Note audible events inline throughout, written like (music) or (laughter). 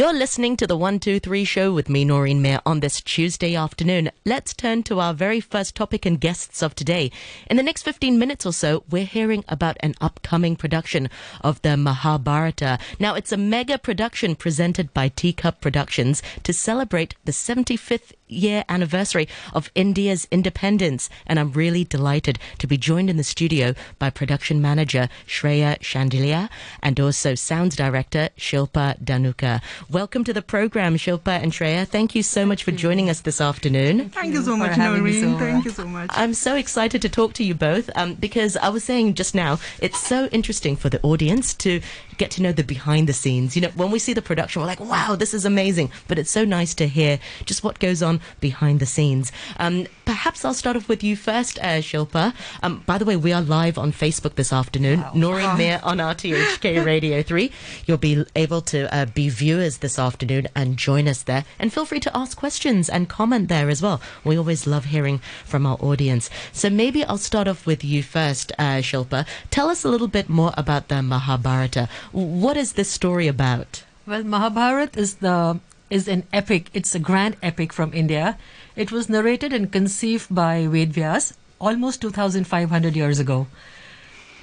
You're listening to the 123 show with me, Noreen Mir, on this Tuesday afternoon. Let's turn to our very first topic and guests of today. In the next 15 minutes or so, we're hearing about an upcoming production of the Mahabharata. Now, it's a mega production presented by Teacup Productions to celebrate the 75th year anniversary of India's independence. And I'm really delighted to be joined in the studio by production manager Shreya Shandilia and also sounds director Shilpa Danuka. Welcome to the program, Shilpa and Shreya. Thank you so much for joining us this afternoon. Thank you so much, Noreen. so Thank you so much. I'm so excited to talk to you both um, because I was saying just now, it's so interesting for the audience to get to know the behind the scenes. You know, when we see the production, we're like, wow, this is amazing. But it's so nice to hear just what goes on behind the scenes. Um, perhaps I'll start off with you first, uh, Shilpa. Um, by the way, we are live on Facebook this afternoon. Noreen Mir on RTHK (laughs) Radio 3. You'll be able to uh, be viewers this afternoon and join us there. And feel free to ask questions and comment there as well. We always love hearing from our audience. So maybe I'll start off with you first, uh, Shilpa. Tell us a little bit more about the Mahabharata. What is this story about? Well, Mahabharat is the is an epic. It's a grand epic from India. It was narrated and conceived by Ved Vyas almost 2,500 years ago.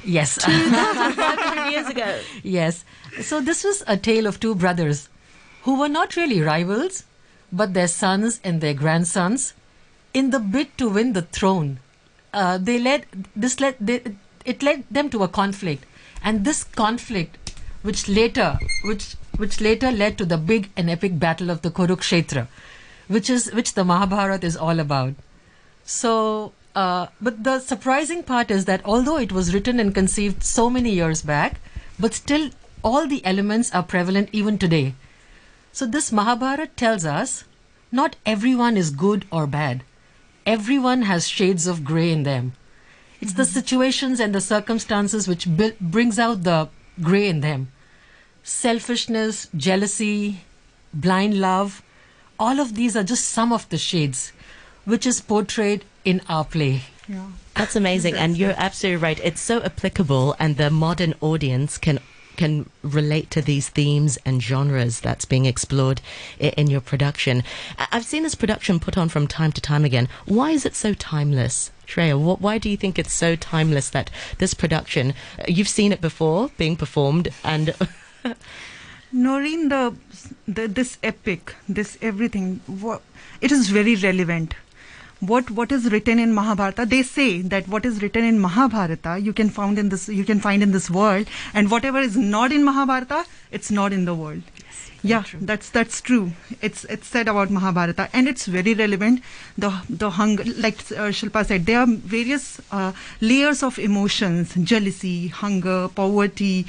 Yes. (laughs) 2,500 years ago. yes. So this was a tale of two brothers who were not really rivals, but their sons and their grandsons, in the bid to win the throne. Uh, they led this led they, it led them to a conflict, and this conflict, which later which which later led to the big and epic battle of the Kurukshetra, which is which the Mahabharata is all about. So, uh, but the surprising part is that although it was written and conceived so many years back, but still all the elements are prevalent even today. So, this Mahabharata tells us not everyone is good or bad, everyone has shades of grey in them. It's the situations and the circumstances which bi- brings out the grey in them. Selfishness, jealousy, blind love, all of these are just some of the shades which is portrayed in our play. yeah. That's amazing, and you're absolutely right. It's so applicable, and the modern audience can can relate to these themes and genres that's being explored in your production. I've seen this production put on from time to time again. Why is it so timeless? Shreya, why do you think it's so timeless that this production, uh, you've seen it before being performed, and (laughs) Noreen, the, the this epic, this everything, it is very relevant. What what is written in Mahabharata? They say that what is written in Mahabharata you can found in this you can find in this world, and whatever is not in Mahabharata, it's not in the world. yeah, that's that's true. It's it's said about Mahabharata, and it's very relevant. The the hunger, like uh, Shilpa said, there are various uh, layers of emotions: jealousy, hunger, poverty,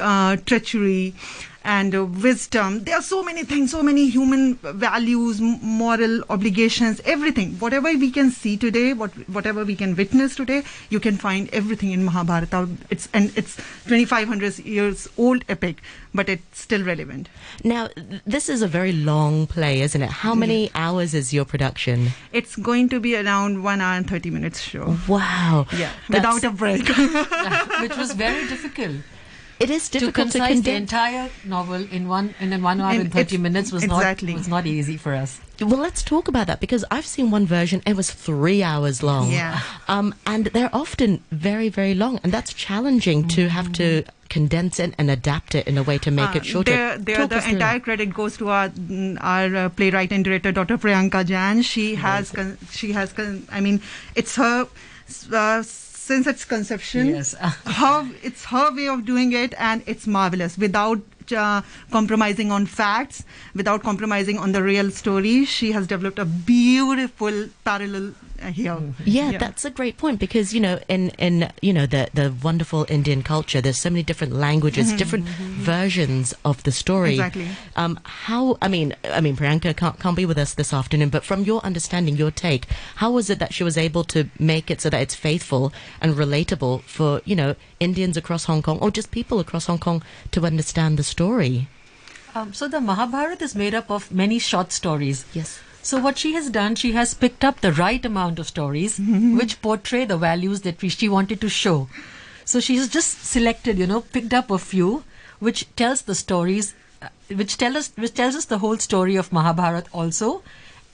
uh, treachery, and uh, wisdom. There are so many things, so many human values, m- moral obligations, everything. Whatever we can see today, what whatever we can witness today, you can find everything in Mahabharata. It's and it's 2,500 years old epic, but it's still relevant. now this is a very long play, isn't it? How many hours is your production? It's going to be around one hour and 30 minutes show. Wow, Yeah, without a break. (laughs) which was very difficult. It is to difficult to, concise the entire novel in one in one hour In- and thirty minutes was exactly. not was not easy for us. Well, let's talk about that because I've seen one version. It was three hours long. Yeah. Um, and they're often very, very long, and that's challenging to have to condense it and adapt it in a way to make Uh, it shorter. There, there the entire that. credit goes to our mm, our uh, playwright and director, Dr. Priyanka Jan. She has, con- she has, con- I mean, it's her uh, since its conception. Yes. (laughs) her, it's her way of doing it, and it's marvelous without. Uh, compromising on facts without compromising on the real story she has developed a beautiful parallel here Yeah, Yeah. that's a great point because you know in in you know the the wonderful Indian culture, there's so many different languages, different versions of the story. Mm-hmm. Exactly. Um, how I mean, I mean, Priyanka can't can't be with us this afternoon, but from your understanding, your take, how was it that she was able to make it so that it's faithful and relatable for you know Indians across Hong Kong or just people across Hong Kong to understand the story? Um, so the Mahabharata is made up of many short stories. Yes. So what she has done, she has picked up the right amount of stories which portray the values that we, she wanted to show. So she has just selected, you know, picked up a few which tells the stories uh, which tell us which tells us the whole story of Mahabharat also.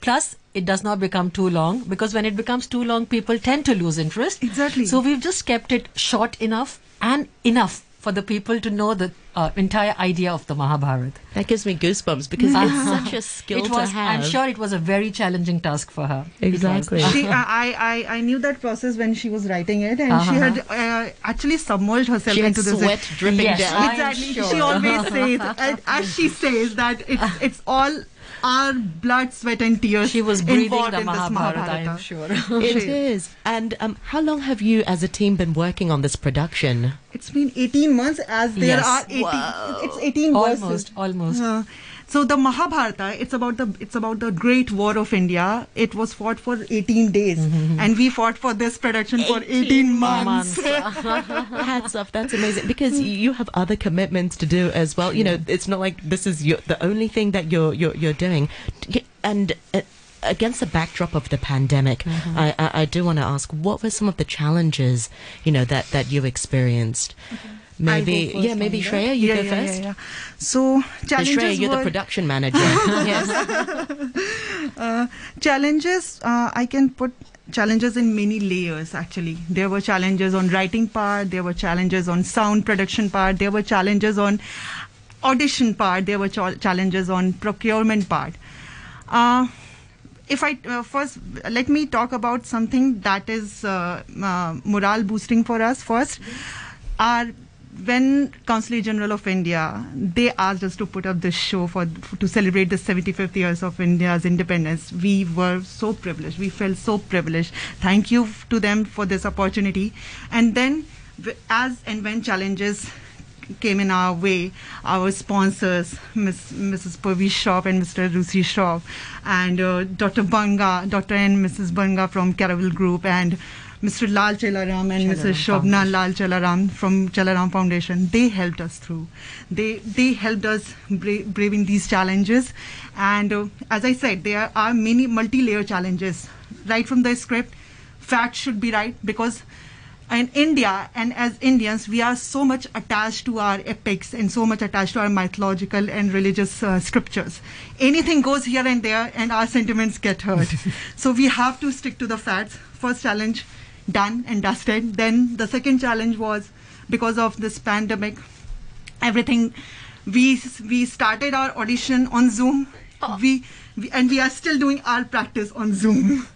Plus, it does not become too long because when it becomes too long, people tend to lose interest. Exactly. So we've just kept it short enough and enough for the people to know the uh, entire idea of the Mahabharat. That gives me goosebumps because it's (laughs) such a skill It to have. I'm sure it was a very challenging task for her. Exactly. she, I, I, I knew that process when she was writing it, and she had uh, actually submerged herself she had into this. sweat dripping Yes, down. I- exactly. sure. She always says, as she says, that it's it's all our blood, sweat, and tears. She was breathing involved the in this Mahabharata, I am sure. (laughs) It She- is. And um, how long have you, as a team, been working on this production? It's been 18 months, as there Yes. are 18. Wow. It's 18 verses. almost, almost. Uh, so the Mahabharata, it's about the it's about the Great War of India. It was fought for 18 days, and we fought for this production for 18 months. (laughs) Hats off. That's amazing because you have other commitments to do as well. You know, it's not like this is your, the only thing that you're you're, you're doing. And uh, against the backdrop of the pandemic, I, I, I do want to ask, what were some of the challenges you know that that you experienced? Maybe, yeah, maybe. Shreya, you yeah, go yeah, first. Yeah, So challenges Shreya, you're were, the production manager. (laughs) yes. uh, challenges uh, i can put challenges in many layers actually there were challenges on writing part there were challenges on sound production part there were challenges on audition part there were ch- challenges on procurement part uh, if I uh, first let me talk about something that is uh, uh, morale boosting for us first. Our when Consulate General of India they asked us to put up this show for to celebrate the 75th years of India's independence, we were so privileged. We felt so privileged. Thank you to them for this opportunity. And then, as and when challenges came in our way, our sponsors, Miss, Mrs. Purvi Shop and Mr. Rusi Shop, and uh, Dr. Banga, Dr. and Mrs. Banga from Caravel Group, and Mr. Lal Chelaram and Mrs. Chelaram Shobna Lal Chelaram from Chelaram Foundation. They helped us through. They they helped us bra- braving these challenges, and uh, as I said, there are many multi-layer challenges. Right from the script, facts should be right because in India and as Indians, we are so much attached to our epics and so much attached to our mythological and religious uh, scriptures. Anything goes here and there, and our sentiments get hurt. (laughs) so we have to stick to the facts. First challenge done and dusted. Then the second challenge was because of this pandemic, everything. We we started our audition on Zoom. Oh. We, we and we are still doing our practice on Zoom.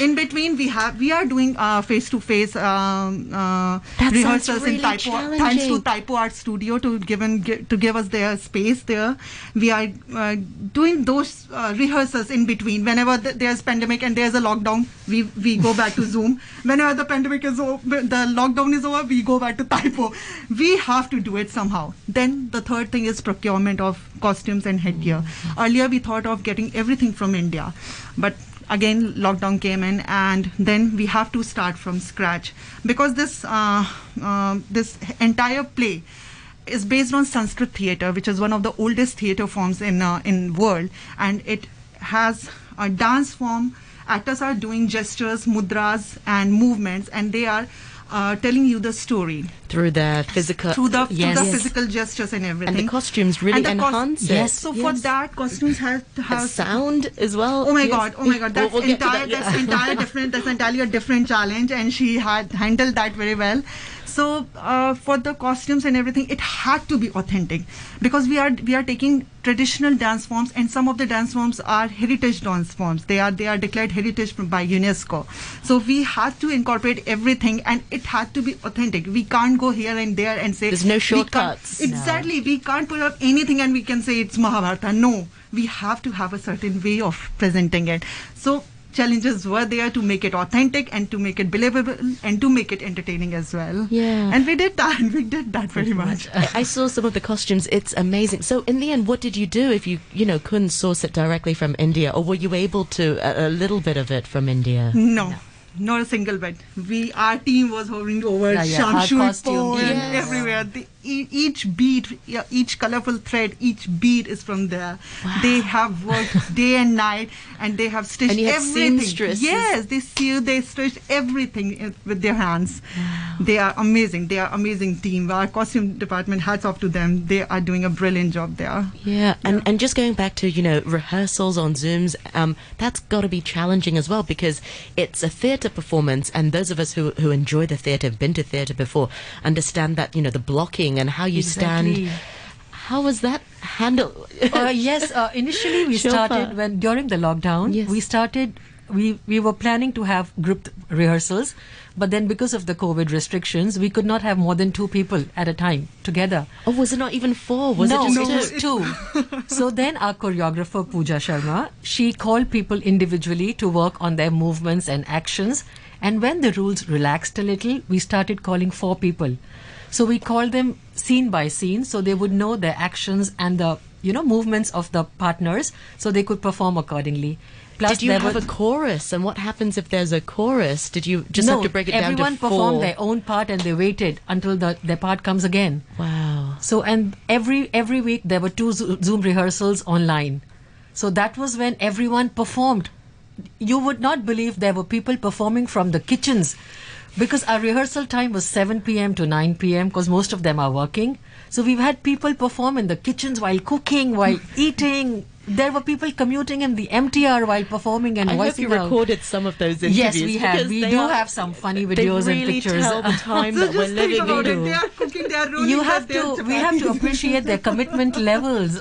In between we have we are doing uh, face-to-face um, uh, rehearsals really in typo thanks to typo art studio to give and to give us their space there. We are uh, doing those uh, rehearsals in between. Whenever th- there's pandemic and there's a lockdown we we go back to zoom. Whenever the pandemic is over the lockdown is over we go back to typo we have to do it somehow. Then the third thing is procurement of costumes and headgear. Earlier we thought of getting everything from india. But again lockdown came in and then we have to start from scratch. Because this uh, uh, this entire play is based on sanskrit theater which is one of the oldest theater forms in uh, in world. And it has a dance form. Actors are doing gestures mudras and movements and they are uh, telling you the story Through the physical. through the, yes. through the Yes. physical gestures and everything and the costumes really And the cos- it. Yes. so for that costumes have have sound as well. Oh my Yes. god! Oh my god! We'll- That's we'll entire. that, yeah. That's entire different. That's entirely a different challenge, and she had handled that very well. So uh, for the costumes and everything, it had to be authentic because we are we are taking traditional dance forms, and some of the dance forms are heritage dance forms. They are they are declared heritage by UNESCO. So we had to incorporate everything, and it had to be authentic. We can't go here and there and say There's no we shortcuts. No. Exactly. We can't put up anything and we can say it's Mahabharata. No, we have to have a certain way of presenting it. So challenges were there to make it authentic and to make it believable and to make it entertaining as well. Yeah. And we did that. (laughs) We did that very much. I I saw some of the costumes. It's amazing. So, in the end, what did you do if you, you know, couldn't source it directly from India, or were you able to a, a little bit of it from India? No. not a single bed. We our team was hovering over Yeah, yeah, our Sham Shui Po and Yes. everywhere. The, e- each bead, each colorful thread, each bead is from there. They have worked day and night, and they have stitched everything. Yes, they sew, they stitched everything with their hands. They are amazing. They are amazing team. Our costume department, hats off to them. They are doing a brilliant job there. Yeah, and, and just going back to, you know, rehearsals on Zooms, um, that's got to be challenging as well because it's a theatre performance, and those of us who, who enjoy the theatre, have been to theatre before, understand that, you know, the blocking and how you Exactly. stand. How was that handled? uh, yes, uh, initially we Shilpa. started when during the lockdown. Yes. We started. We we were planning to have group rehearsals, but then because of the COVID restrictions, we could not have more than two people at a time together. oh, was it not even four? Was no, it just it two? two. so then our choreographer Pooja Sharma, she called people individually to work on their movements and actions. And when the rules relaxed a little, we started calling four people. So we called them scene by scene, so they would know their actions and the you know movements of the partners, so they could perform accordingly. Plus, Did you have a chorus? And what happens if there's a chorus? Did you just no, have to break it down everyone to four? performed their own part and they waited until the, their part comes again. Wow. So and every every week there were two Zoom rehearsals online. So that was when everyone performed. You would not believe there were people performing from the kitchens because our rehearsal time was 7 p.m. to 9 p.m. because most of them are working. So we've had people perform in the kitchens while cooking, while (laughs) eating. There were people commuting in the MTR while performing and I hope you out. recorded some of those interviews. Yes, we have. We do are- have some funny they videos and really pictures. tell the (laughs) time So that just we're think living about in. it. They are cooking. They are (laughs) rolling. you their- have their to. We have to appreciate their commitment (laughs) levels.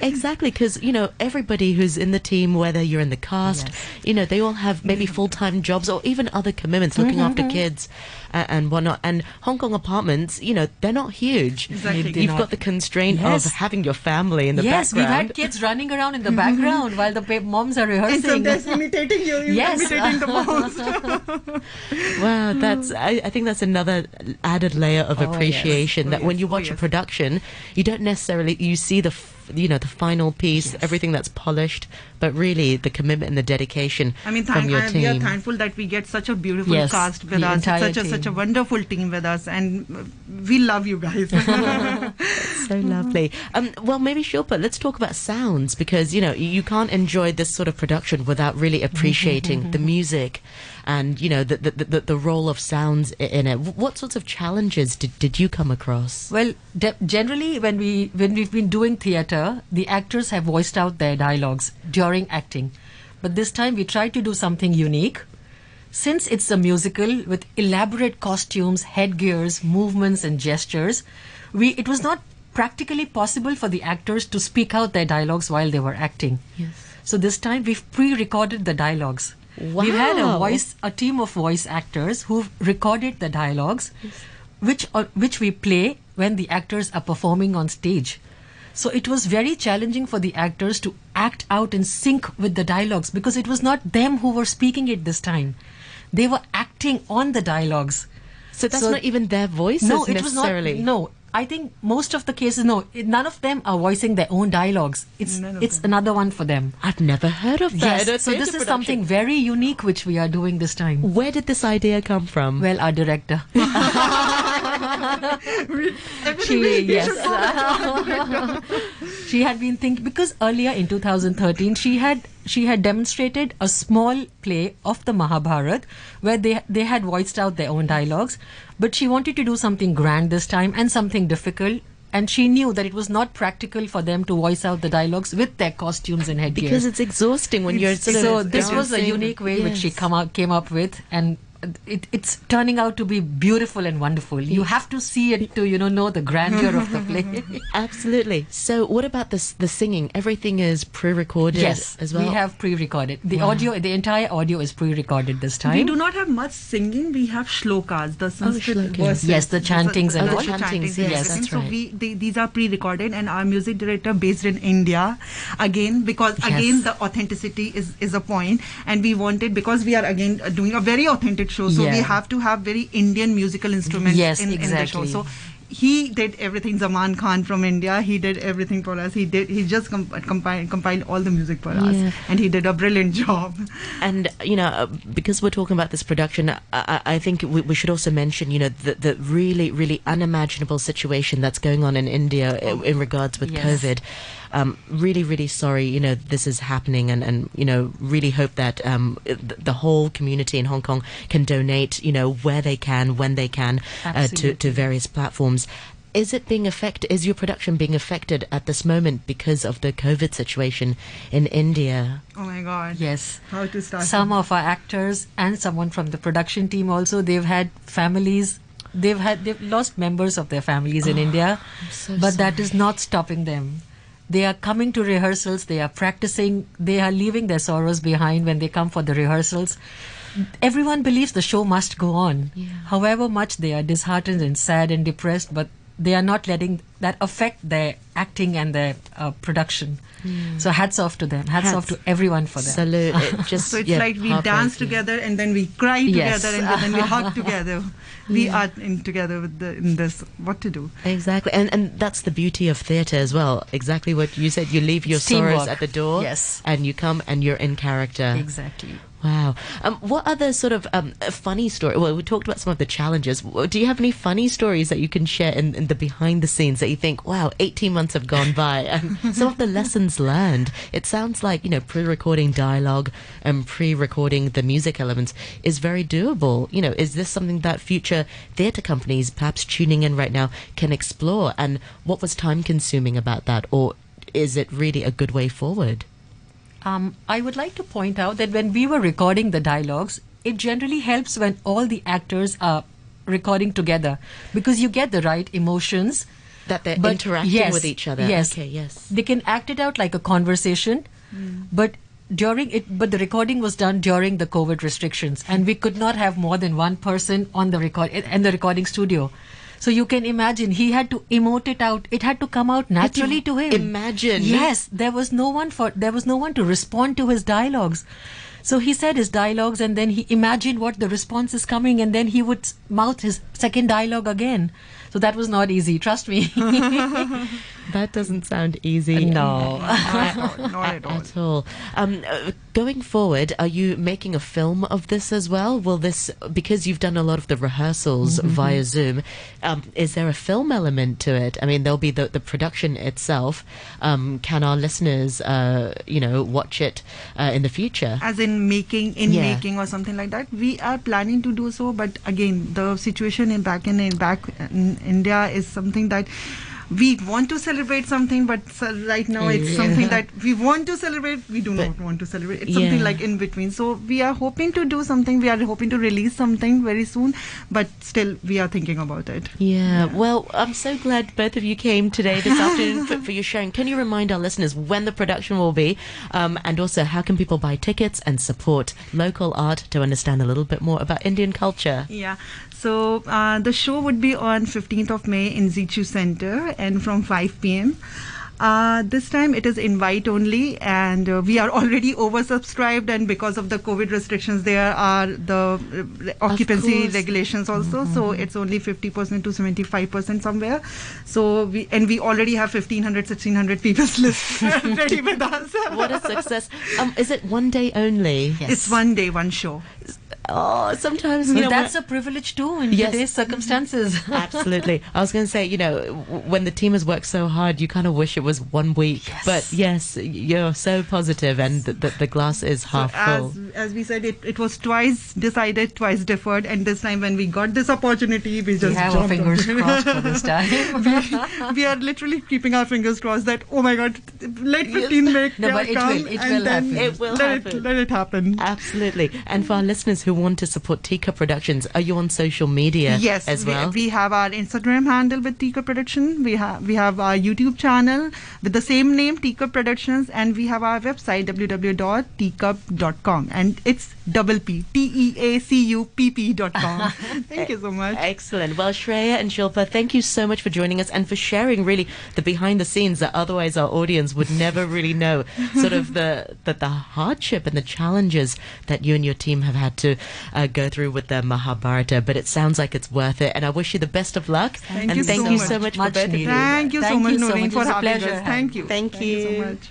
Exactly, because you know everybody who's in the team, whether you're in the cast, Yes. you know they all have maybe mm-hmm. full time jobs or even other commitments, looking mm-hmm, after mm-hmm. kids uh, and whatnot. And Hong Kong apartments, you know, they're not huge. Exactly. You've not. got the constraint Yes. of having your family in the yes, we've had kids running around in the background while the pa- moms are rehearsing. And sometimes imitating you, you Yes. imitating the (laughs) moms. Wow, (laughs) that's I, I think that's another added layer of Oh, yes. appreciation Oh, that when yes. you Oh, watch a yes. production, you don't necessarily you see the f- you know the final piece, Yes. everything that's polished, but really the commitment and the dedication I mean, from your I, we are thankful that we get such a beautiful Yes, cast with us, such a such a wonderful team with us, and we love you guys. (laughs) so lovely. Um, well, maybe Shilpa, let's talk about sounds because you know you can't enjoy this sort of production without really appreciating the music and you know the the, the the role of sounds in it. What sorts of challenges did did you come across? Well, de- generally, when we when we've been doing theatre, the actors have voiced out their dialogues during acting, but this time we tried to do something unique. Since it's a musical with elaborate costumes, headgears, movements, and gestures, we it was not practically possible for the actors to speak out their dialogues while they were acting. Yes. So this time we've pre-recorded the dialogues. Wow. We've had a voice, a team of voice actors who've recorded the dialogues, which uh, which we play when the actors are performing on stage. So it was very challenging for the actors to act out in sync with the dialogues because it was not them who were speaking it this time. They were acting on the dialogues. So that's So- not even their voices no, it was not. necessarily. No, I think most of the cases, no, none of them are voicing their own dialogues. It's it's them. another one for them. I've never heard of that. Yes, so this is production. something very unique which we are doing this time. Where did this idea come from? Well, our director. (laughs) she, yes. (laughs) she had been thinking because earlier in 2013 she had she had demonstrated a small play of the Mahabharat where they they had voiced out their own dialogues, but she wanted to do something grand this time and something difficult. And she knew that it was not practical for them to voice out the dialogues with their costumes and headgear. because it's exhausting when you're so this was a unique way which she come out came up with and it, it's turning out to be beautiful and wonderful you have to see it to you know know the grandeur of the (laughs) play Absolutely. So, what about this? The singing? Everything is pre-recorded yes as well. we have pre-recorded the audio the entire audio is pre-recorded this time we do not have much singing. We have shlokas, the oh, Sanskrit shlokas. verses. Yes, the chantings and the all. The chantings, and yes, everything. that's so we they, these are pre-recorded, and our music director based in India, again because Yes. again the authenticity is is a point, and we wanted because we are again doing a very authentic show, so we have to have very Indian musical instruments Yes, in, in the show. So he did everything. Zaman Khan from India, he did everything for us. He did. He just com- compiled, compiled all the music for Yeah. us, and he did a brilliant job. (laughs) And you know, uh, because we're talking about this production, I, I think we, we should also mention, you know, the, the really, really unimaginable situation that's going on in India i- in regards with Yes. COVID. Um, really, really sorry, you know, this is happening, and, and you know, really hope that um, th- the whole community in Hong Kong can donate, you know, where they can, when they can, uh, to to various platforms. Is it being affected? Is your production being affected at this moment because of the COVID situation in India? Oh my God! Yes. How to start? Some of our actors and someone from the production team also, they've had families. They've had they've lost members of their families in (gasps) India, so but that is not stopping them. They are coming to rehearsals. They are practicing. They are leaving their sorrows behind when they come for the rehearsals. Everyone believes the show must go on. However much they are disheartened and sad and depressed, but they are not letting that affect their acting and their uh, production. So hats off to them. Hats, off to everyone for that. Salute. (laughs) It just So it's yeah, like we dance heartbreaking. together and then we cry Yes. together and then we hug (laughs) together. We are in together with the in this. What to do? Exactly, and and that's the beauty of theatre as well. Exactly what you said. You leave your It's sorrows at the door, Yes. and you come and you're in character. Exactly. Wow. Um, what other sort of um, uh, funny story? Well, we talked about some of the challenges. Do you have any funny stories that you can share in, in the behind the scenes that you think, wow, 18 months have gone by (laughs) and some of the lessons learned? It sounds like, you know, pre-recording dialogue and pre-recording the music elements is very doable. You know, is this something that future theatre companies perhaps tuning in right now can explore? And what was time consuming about that? Or is it really a good way forward? Um, I would like to point out that when we were recording the dialogues, it generally helps when all the actors are recording together because you get the right emotions. That they're But interacting yes, with each other. Yes. Okay, yes. They can act it out like a conversation, but during it, but the recording was done during the COVID restrictions, and we could not have more than one person on the record in the recording studio. So you can imagine he had to emote it out. It had to come out naturally to him. imagine. Yes, there was no one for there was no one to respond to his dialogues. So he said his dialogues and then he imagined what the response is coming and then he would mouth his second dialogue again. So that was not easy, trust me. (laughs) That doesn't sound easy. no. (laughs) Not at all. Not (laughs) at all. At all. Um, uh, going forward, are you making a film of this as well? Will this, because you've done a lot of the rehearsals Mm-hmm. via Zoom, um, is there a film element to it? I mean, there'll be the, the production itself. Um, can our listeners, uh, you know, watch it uh, in the future? as in making in Yeah. making or something like that we are planning to do so but again the situation in back in, in back in india is something that we want to celebrate something but right now it's Yeah. something that we want to celebrate we do not want to celebrate it's something Yeah. like in between so we are hoping to do something we are hoping to release something very soon but still we are thinking about it Yeah, well, I'm so glad both of you came today this (laughs) afternoon for, for your sharing. Can you remind our listeners when the production will be, um, and also how can people buy tickets and support local art to understand a little bit more about Indian culture? Yeah. So uh, the show would be on 15th of May in Xiqu Center and from 5 p.m. Uh, this time it is invite only, and uh, we are already oversubscribed. And because of the COVID restrictions, there are the uh, occupancy regulations also. So it's only 50% to 75% somewhere. So we and we already have 1500, 1600 people (laughs) list (laughs) ready with us. What a success! Um, is it one day only? Yes. It's one day, one show. Oh, sometimes you know, that's a privilege too in Yes. today's circumstances. (laughs) Absolutely. I was going to say, you know, when the team has worked so hard, you kind of wish it was one week. Yes. But yes, you're so positive, and the, the, the glass is half as, full. as we said, it, it was twice decided, twice deferred, and this time when we got this opportunity, we we just have our fingers on (laughs) crossed for this time. (laughs) we are literally keeping our fingers crossed that oh my god, let 15 make No, but it come will- it and will then happen. It will let happen. It, let it happen. Absolutely. And for our listeners who want to support Tika Productions, are you on social media yes, as we, well? we have our Instagram handle with Tika Production. We have we have our YouTube channel with the same name, Tika Productions, and we have our website www.teacup.com, and it's double P T E A C U P P dot com. (laughs) Thank you so much. Excellent. Well, Shreya and Shilpa, thank you so much for joining us and for sharing really the behind the scenes that otherwise our audience would never really know. (laughs) Sort of the, the the hardship and the challenges that you and your team have had to uh, go through with the Mahabharata, but it sounds like it's worth it. And I wish you the best of luck. Thank and you thank so you much. so much, Much for both of you. Thank you so much, Noreen, for It's having pleasure us. Thank you. Thank Thank you so much.